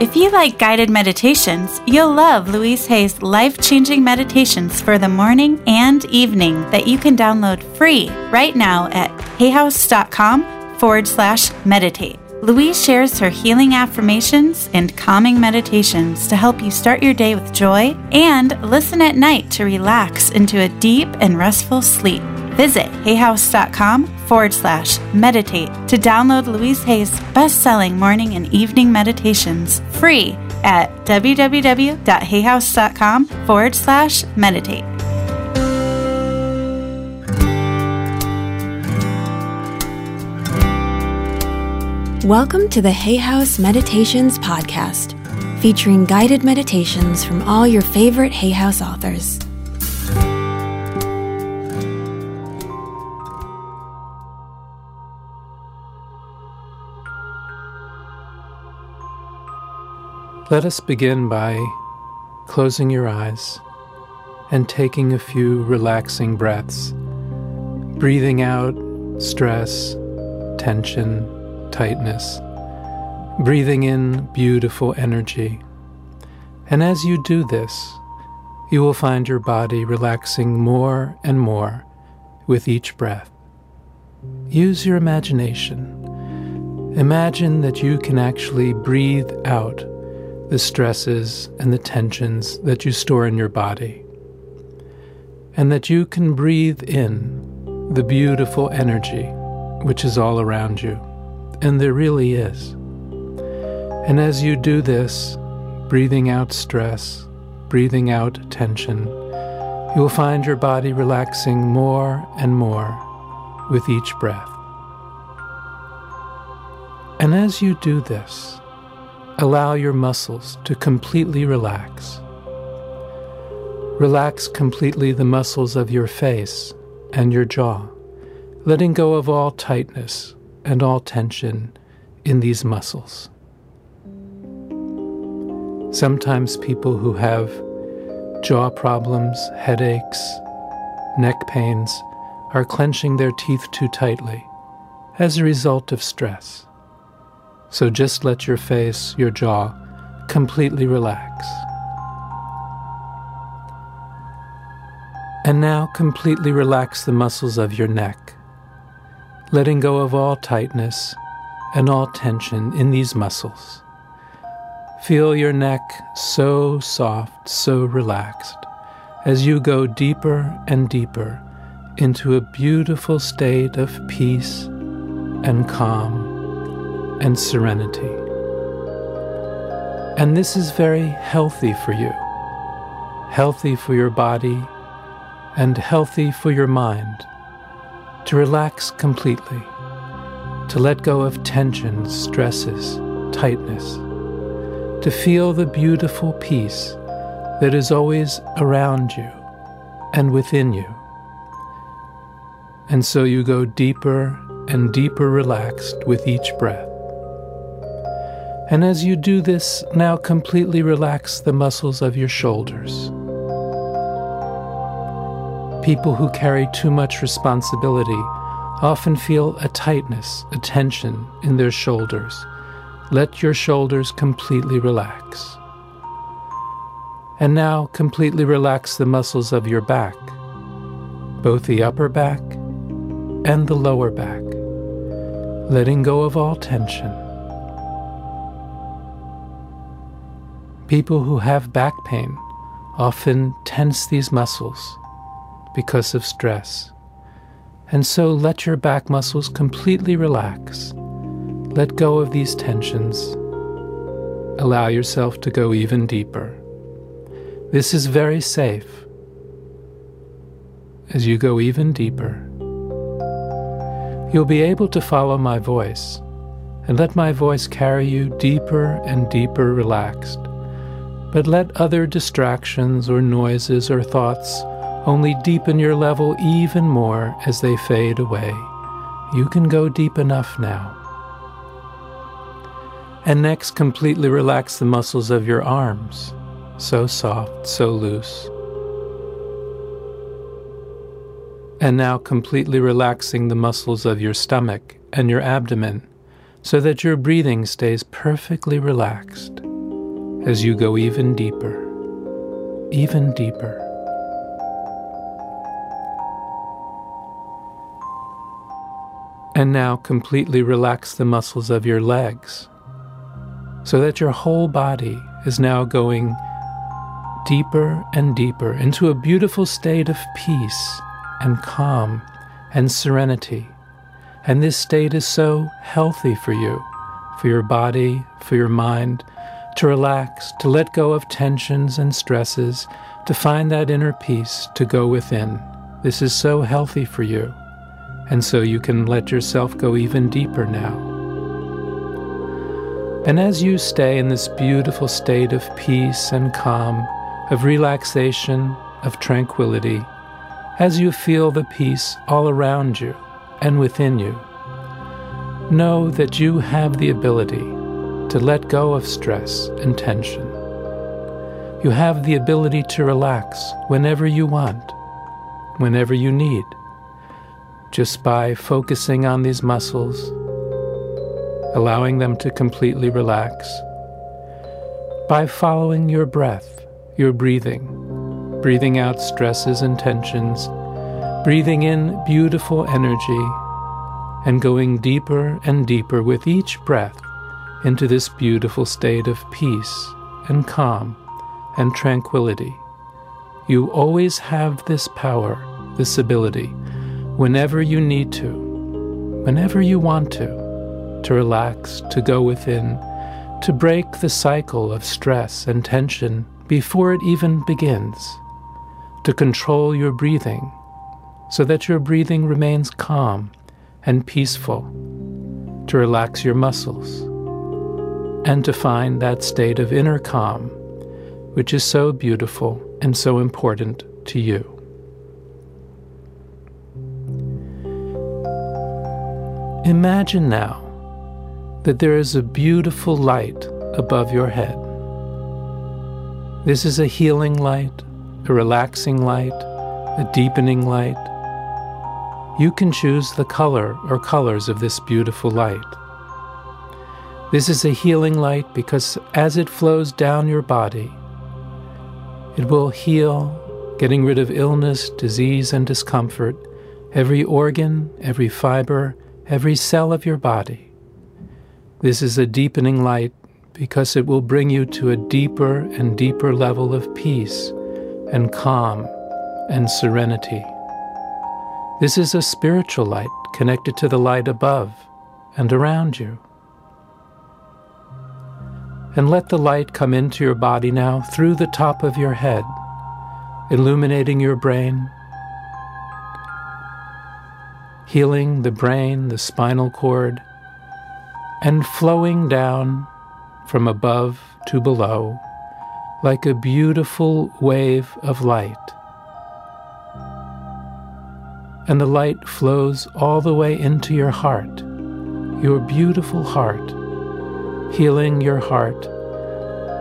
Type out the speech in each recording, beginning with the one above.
If you like guided meditations, you'll love Louise Hay's life changing meditations for the morning and evening that you can download free right now at hayhouse.com forward slash meditate. Louise shares her healing affirmations and calming meditations to help you start your day with joy and listen at night to relax into a deep and restful sleep. Visit hayhouse.com forward slash meditate to download Louise Hay's best selling morning and evening meditations free at www.hayhouse.com forward slash meditate. Welcome to the Hay House Meditations Podcast, featuring guided meditations from all your favorite Hay House authors. Let us begin by closing your eyes and taking a few relaxing breaths, breathing out stress, tension, tightness, breathing in beautiful energy. And as you do this, you will find your body relaxing more and more with each breath. Use your imagination. Imagine that you can actually breathe out the stresses and the tensions that you store in your body, and that you can breathe in the beautiful energy which is all around you, and there really is. And as you do this, breathing out stress, breathing out tension, you will find your body relaxing more and more with each breath. And as you do this, Allow your muscles to completely relax. Relax completely the muscles of your face and your jaw, letting go of all tightness and all tension in these muscles. Sometimes people who have jaw problems, headaches, neck pains are clenching their teeth too tightly as a result of stress. So just let your face, your jaw, completely relax. And now completely relax the muscles of your neck, letting go of all tightness and all tension in these muscles. Feel your neck so soft, so relaxed, as you go deeper and deeper into a beautiful state of peace and calm and serenity. And this is very healthy for you, healthy for your body, and healthy for your mind to relax completely, to let go of tensions, stresses, tightness, to feel the beautiful peace that is always around you and within you. And so you go deeper and deeper relaxed with each breath. And as you do this, now completely relax the muscles of your shoulders. People who carry too much responsibility often feel a tightness, a tension in their shoulders. Let your shoulders completely relax. And now completely relax the muscles of your back, both the upper back and the lower back, letting go of all tension. People who have back pain often tense these muscles because of stress. And so let your back muscles completely relax. Let go of these tensions. Allow yourself to go even deeper. This is very safe. As you go even deeper, you'll be able to follow my voice and let my voice carry you deeper and deeper relaxed but let other distractions or noises or thoughts only deepen your level even more as they fade away. You can go deep enough now. And next, completely relax the muscles of your arms, so soft, so loose. And now, completely relaxing the muscles of your stomach and your abdomen so that your breathing stays perfectly relaxed as you go even deeper, even deeper. And now completely relax the muscles of your legs so that your whole body is now going deeper and deeper into a beautiful state of peace and calm and serenity. And this state is so healthy for you, for your body, for your mind, to relax, to let go of tensions and stresses, to find that inner peace, to go within. This is so healthy for you. And so you can let yourself go even deeper now. And as you stay in this beautiful state of peace and calm, of relaxation, of tranquility, as you feel the peace all around you and within you, know that you have the ability to let go of stress and tension. You have the ability to relax whenever you want, whenever you need, just by focusing on these muscles, allowing them to completely relax, by following your breath, your breathing, breathing out stresses and tensions, breathing in beautiful energy, and going deeper and deeper with each breath into this beautiful state of peace and calm and tranquility. You always have this power, this ability, whenever you need to, whenever you want to, to relax, to go within, to break the cycle of stress and tension before it even begins, to control your breathing so that your breathing remains calm and peaceful, to relax your muscles and to find that state of inner calm, which is so beautiful and so important to you. Imagine now that there is a beautiful light above your head. This is a healing light, a relaxing light, a deepening light. You can choose the color or colors of this beautiful light. This is a healing light because as it flows down your body, it will heal, getting rid of illness, disease, and discomfort, every organ, every fiber, every cell of your body. This is a deepening light because it will bring you to a deeper and deeper level of peace and calm and serenity. This is a spiritual light connected to the light above and around you. And let the light come into your body now through the top of your head, illuminating your brain, healing the brain, the spinal cord, and flowing down from above to below like a beautiful wave of light. And the light flows all the way into your heart, your beautiful heart healing your heart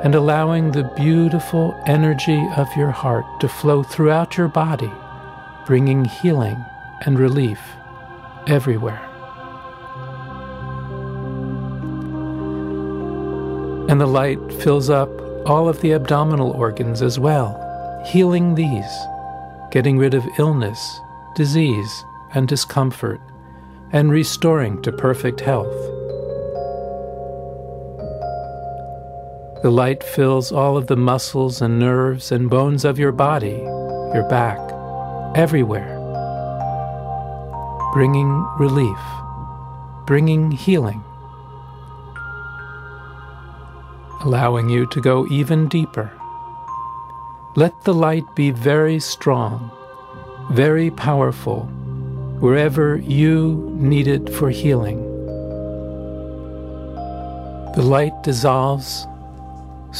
and allowing the beautiful energy of your heart to flow throughout your body, bringing healing and relief everywhere. And the light fills up all of the abdominal organs as well, healing these, getting rid of illness, disease, and discomfort, and restoring to perfect health. The light fills all of the muscles and nerves and bones of your body, your back, everywhere, bringing relief, bringing healing, allowing you to go even deeper. Let the light be very strong, very powerful, wherever you need it for healing. The light dissolves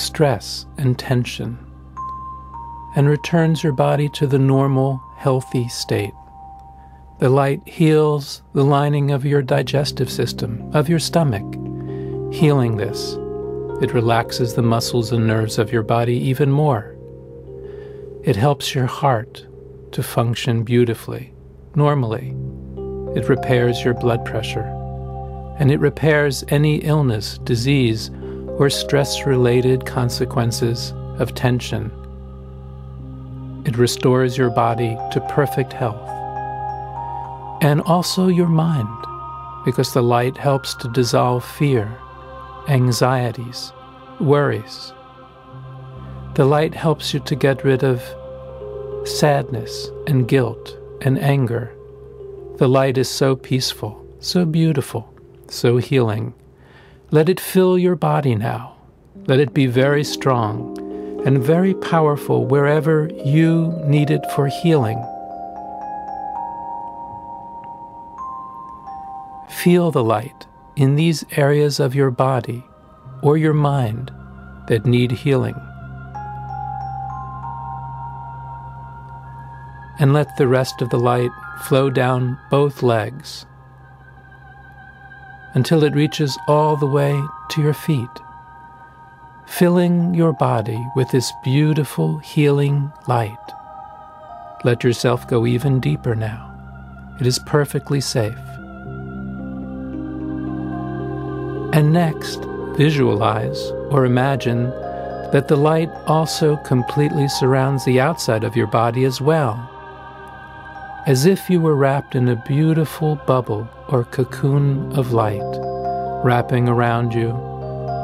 stress, and tension, and returns your body to the normal, healthy state. The light heals the lining of your digestive system, of your stomach. Healing this, it relaxes the muscles and nerves of your body even more. It helps your heart to function beautifully, normally. It repairs your blood pressure. And it repairs any illness, disease, or stress related consequences of tension. It restores your body to perfect health. And also your mind, because the light helps to dissolve fear, anxieties, worries. The light helps you to get rid of sadness and guilt and anger. The light is so peaceful, so beautiful, so healing. Let it fill your body now. Let it be very strong and very powerful wherever you need it for healing. Feel the light in these areas of your body or your mind that need healing. And let the rest of the light flow down both legs until it reaches all the way to your feet filling your body with this beautiful healing light. Let yourself go even deeper now. It is perfectly safe. And next, visualize or imagine that the light also completely surrounds the outside of your body as well, as if you were wrapped in a beautiful bubble or cocoon of light, wrapping around you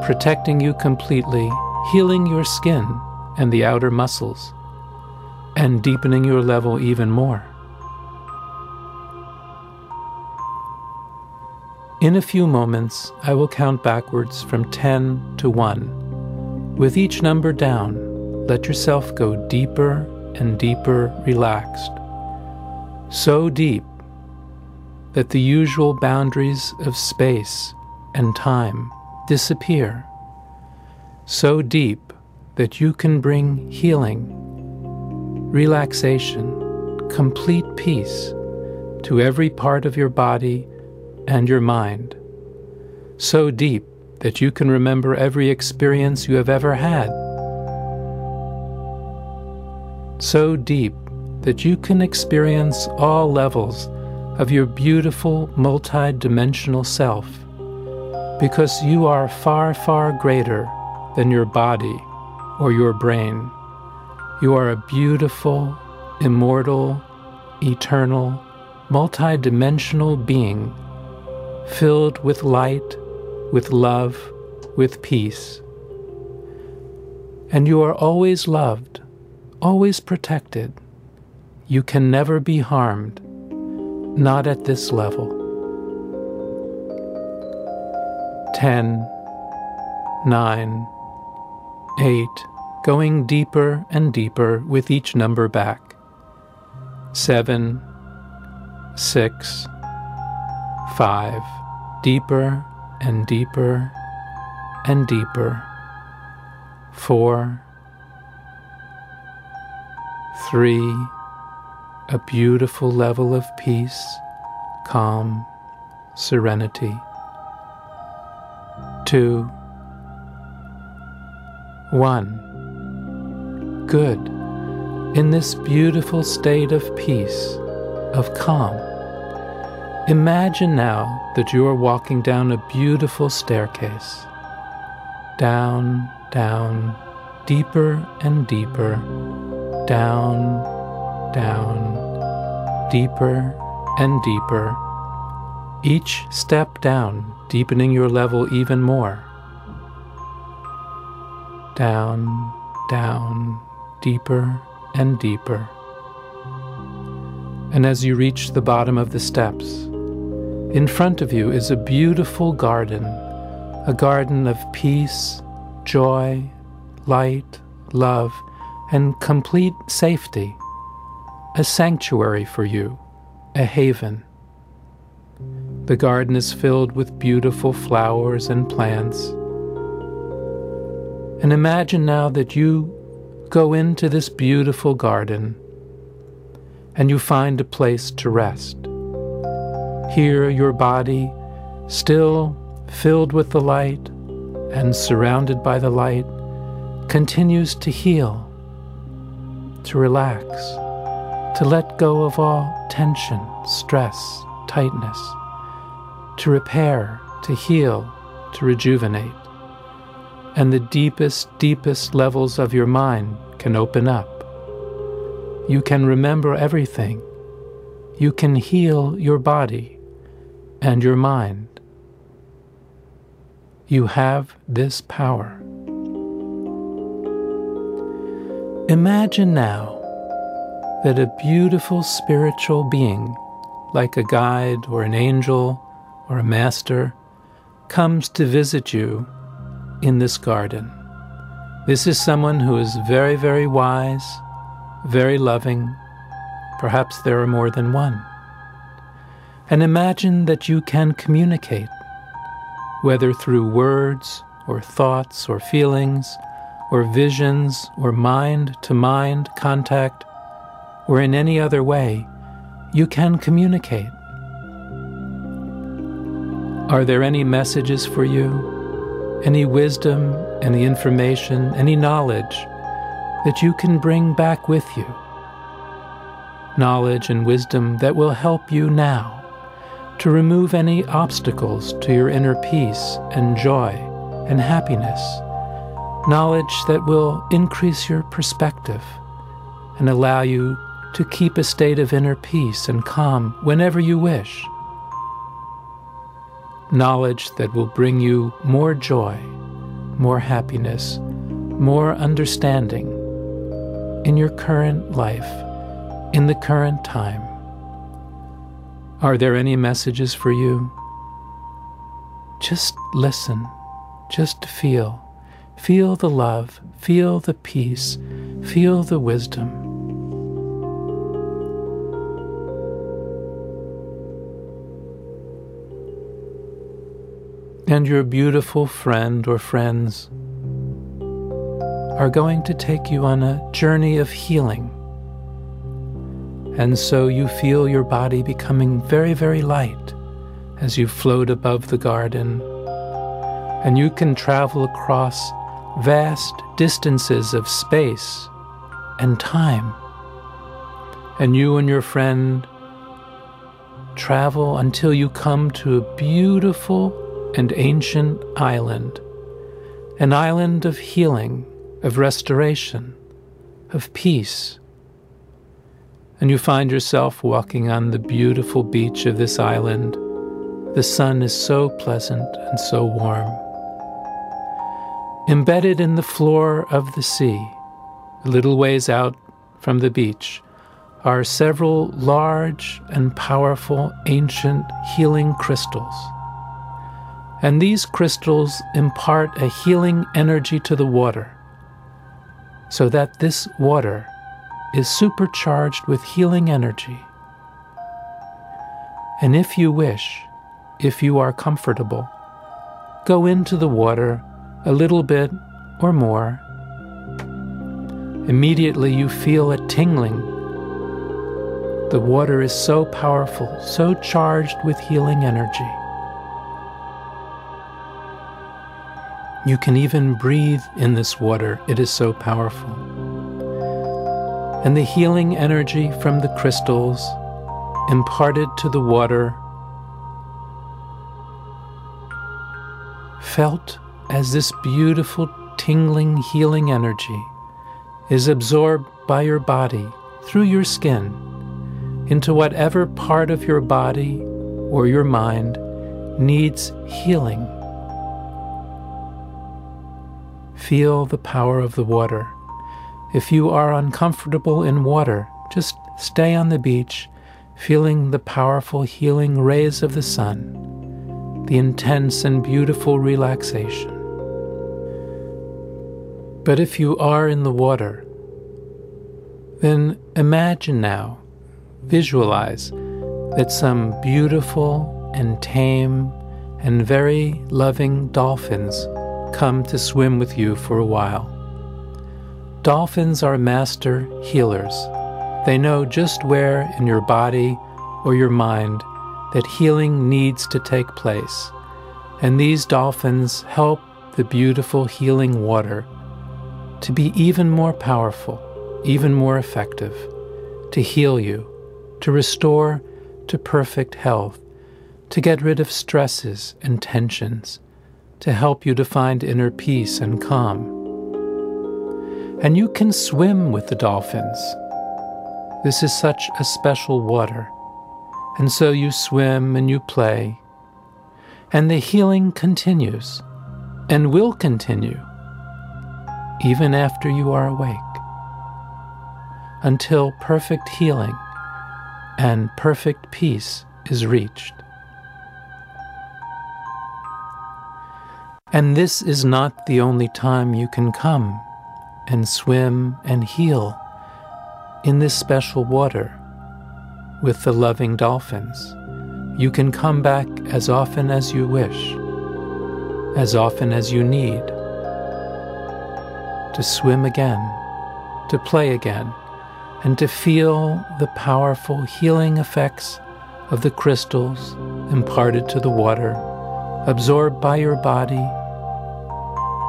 protecting you completely, healing your skin and the outer muscles, and deepening your level even more. In a few moments, I will count backwards from 10 to 1. With each number down, let yourself go deeper and deeper relaxed. So deep that the usual boundaries of space and time disappear so deep that you can bring healing, relaxation, complete peace to every part of your body and your mind. So deep that you can remember every experience you have ever had. So deep that you can experience all levels of your beautiful multi-dimensional self because you are far, far greater than your body or your brain. You are a beautiful, immortal, eternal, multidimensional being filled with light, with love, with peace. And you are always loved, always protected. You can never be harmed, not at this level. 10, 9, 8, going deeper and deeper with each number back. 7, 6, 5, deeper and deeper and deeper. 4, 3, a beautiful level of peace, calm, serenity two, one. Good. In this beautiful state of peace, of calm, imagine now that you are walking down a beautiful staircase. Down, down, deeper and deeper, down, down, deeper and deeper each step down, deepening your level even more. Down, down, deeper and deeper. And as you reach the bottom of the steps, in front of you is a beautiful garden, a garden of peace, joy, light, love, and complete safety, a sanctuary for you, a haven. The garden is filled with beautiful flowers and plants. And imagine now that you go into this beautiful garden and you find a place to rest. Here, your body, still filled with the light and surrounded by the light, continues to heal, to relax, to let go of all tension, stress, tightness to repair, to heal, to rejuvenate. and the deepest, deepest levels of your mind can open up. You can remember everything. You can heal your body and your mind. You have this power. Imagine now that a beautiful spiritual being, like a guide or an angel or a master, comes to visit you in this garden. This is someone who is very, very wise, very loving. Perhaps there are more than one. And imagine that you can communicate, whether through words or thoughts or feelings or visions or mind to mind contact or in any other way, you can communicate. Are there any messages for you? any wisdom, any information, any knowledge that you can bring back with you. Knowledge and wisdom that will help you now to remove any obstacles to your inner peace and joy and happiness. Knowledge that will increase your perspective and allow you to keep a state of inner peace and calm whenever you wish knowledge that will bring you more joy, more happiness, more understanding in your current life, in the current time. Are there any messages for you? Just listen, just feel. Feel the love, feel the peace, feel the wisdom. And your beautiful friend or friends are going to take you on a journey of healing. And so you feel your body becoming very, very light as you float above the garden. And you can travel across vast distances of space and time. And you and your friend travel until you come to a beautiful and ancient island, an island of healing, of restoration, of peace. And you find yourself walking on the beautiful beach of this island. The sun is so pleasant and so warm. Embedded in the floor of the sea, a little ways out from the beach, are several large and powerful ancient healing crystals and these crystals impart a healing energy to the water, so that this water is supercharged with healing energy. And if you wish, if you are comfortable, go into the water a little bit or more. Immediately you feel a tingling. The water is so powerful, so charged with healing energy. You can even breathe in this water, it is so powerful. And the healing energy from the crystals imparted to the water felt as this beautiful, tingling, healing energy is absorbed by your body through your skin into whatever part of your body or your mind needs healing. Feel the power of the water. If you are uncomfortable in water, just stay on the beach, feeling the powerful healing rays of the sun, the intense and beautiful relaxation. But if you are in the water, then imagine now, visualize that some beautiful and tame and very loving dolphins come to swim with you for a while. Dolphins are master healers. They know just where in your body or your mind that healing needs to take place. And these dolphins help the beautiful healing water to be even more powerful, even more effective, to heal you, to restore to perfect health, to get rid of stresses and tensions to help you to find inner peace and calm. And you can swim with the dolphins. This is such a special water. And so you swim and you play, and the healing continues and will continue even after you are awake until perfect healing and perfect peace is reached. And this is not the only time you can come and swim and heal in this special water with the loving dolphins. You can come back as often as you wish, as often as you need, to swim again, to play again and to feel the powerful healing effects of the crystals imparted to the water, absorbed by your body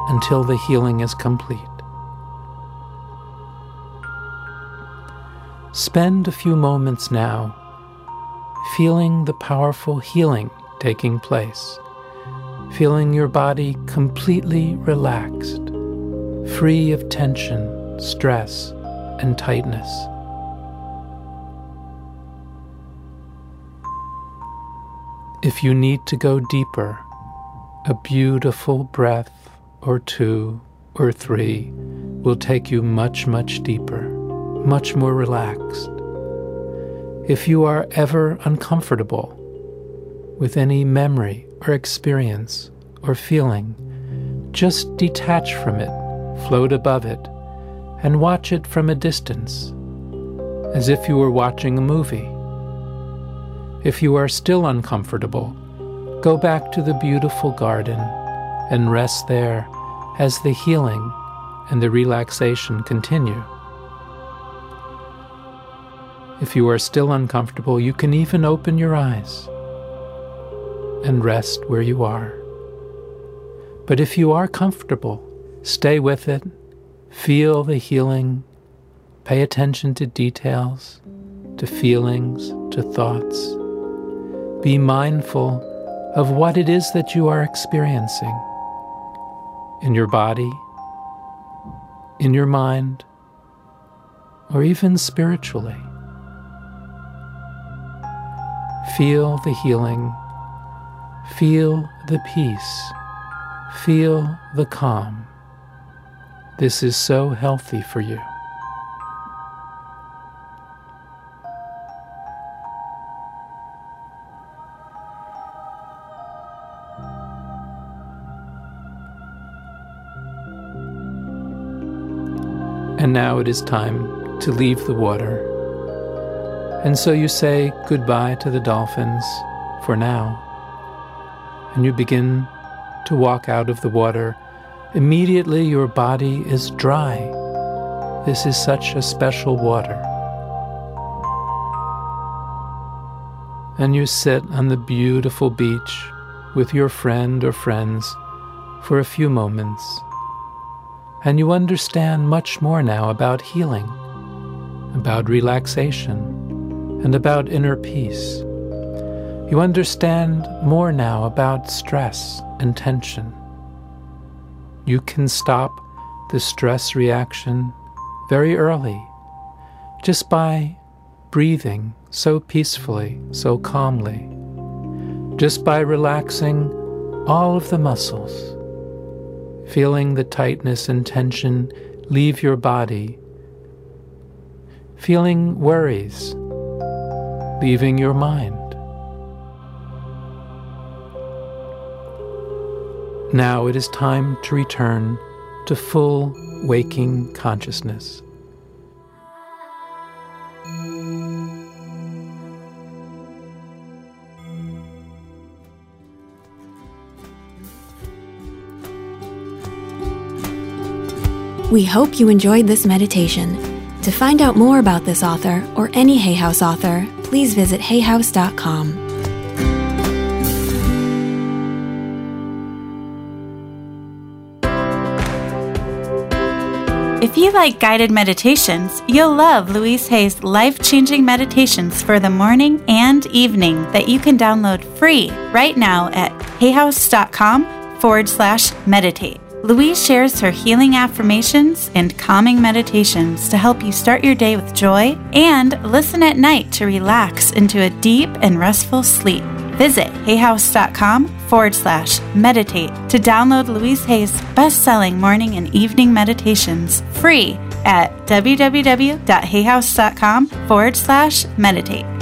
until the healing is complete. Spend a few moments now feeling the powerful healing taking place, feeling your body completely relaxed, free of tension, stress, and tightness. If you need to go deeper, a beautiful breath or two or three will take you much, much deeper, much more relaxed. If you are ever uncomfortable with any memory or experience or feeling, just detach from it, float above it, and watch it from a distance, as if you were watching a movie. If you are still uncomfortable, go back to the beautiful garden and rest there as the healing and the relaxation continue. If you are still uncomfortable, you can even open your eyes and rest where you are. But if you are comfortable, stay with it Feel the healing. Pay attention to details, to feelings, to thoughts. Be mindful of what it is that you are experiencing in your body, in your mind, or even spiritually. Feel the healing. Feel the peace. Feel the calm. This is so healthy for you. And now it is time to leave the water. And so you say goodbye to the dolphins for now. And you begin to walk out of the water Immediately your body is dry. This is such a special water. And you sit on the beautiful beach with your friend or friends for a few moments. And you understand much more now about healing, about relaxation, and about inner peace. You understand more now about stress and tension. You can stop the stress reaction very early just by breathing so peacefully, so calmly, just by relaxing all of the muscles, feeling the tightness and tension leave your body, feeling worries leaving your mind. Now it is time to return to full waking consciousness. We hope you enjoyed this meditation. To find out more about this author or any Hay House author, please visit hayhouse.com. If you like guided meditations, you'll love Louise Hay's life changing meditations for the morning and evening that you can download free right now at hayhouse.com forward slash meditate. Louise shares her healing affirmations and calming meditations to help you start your day with joy and listen at night to relax into a deep and restful sleep. Visit hayhouse.com forward slash meditate to download Louise Hay's best selling morning and evening meditations free at www.hayhouse.com forward slash meditate.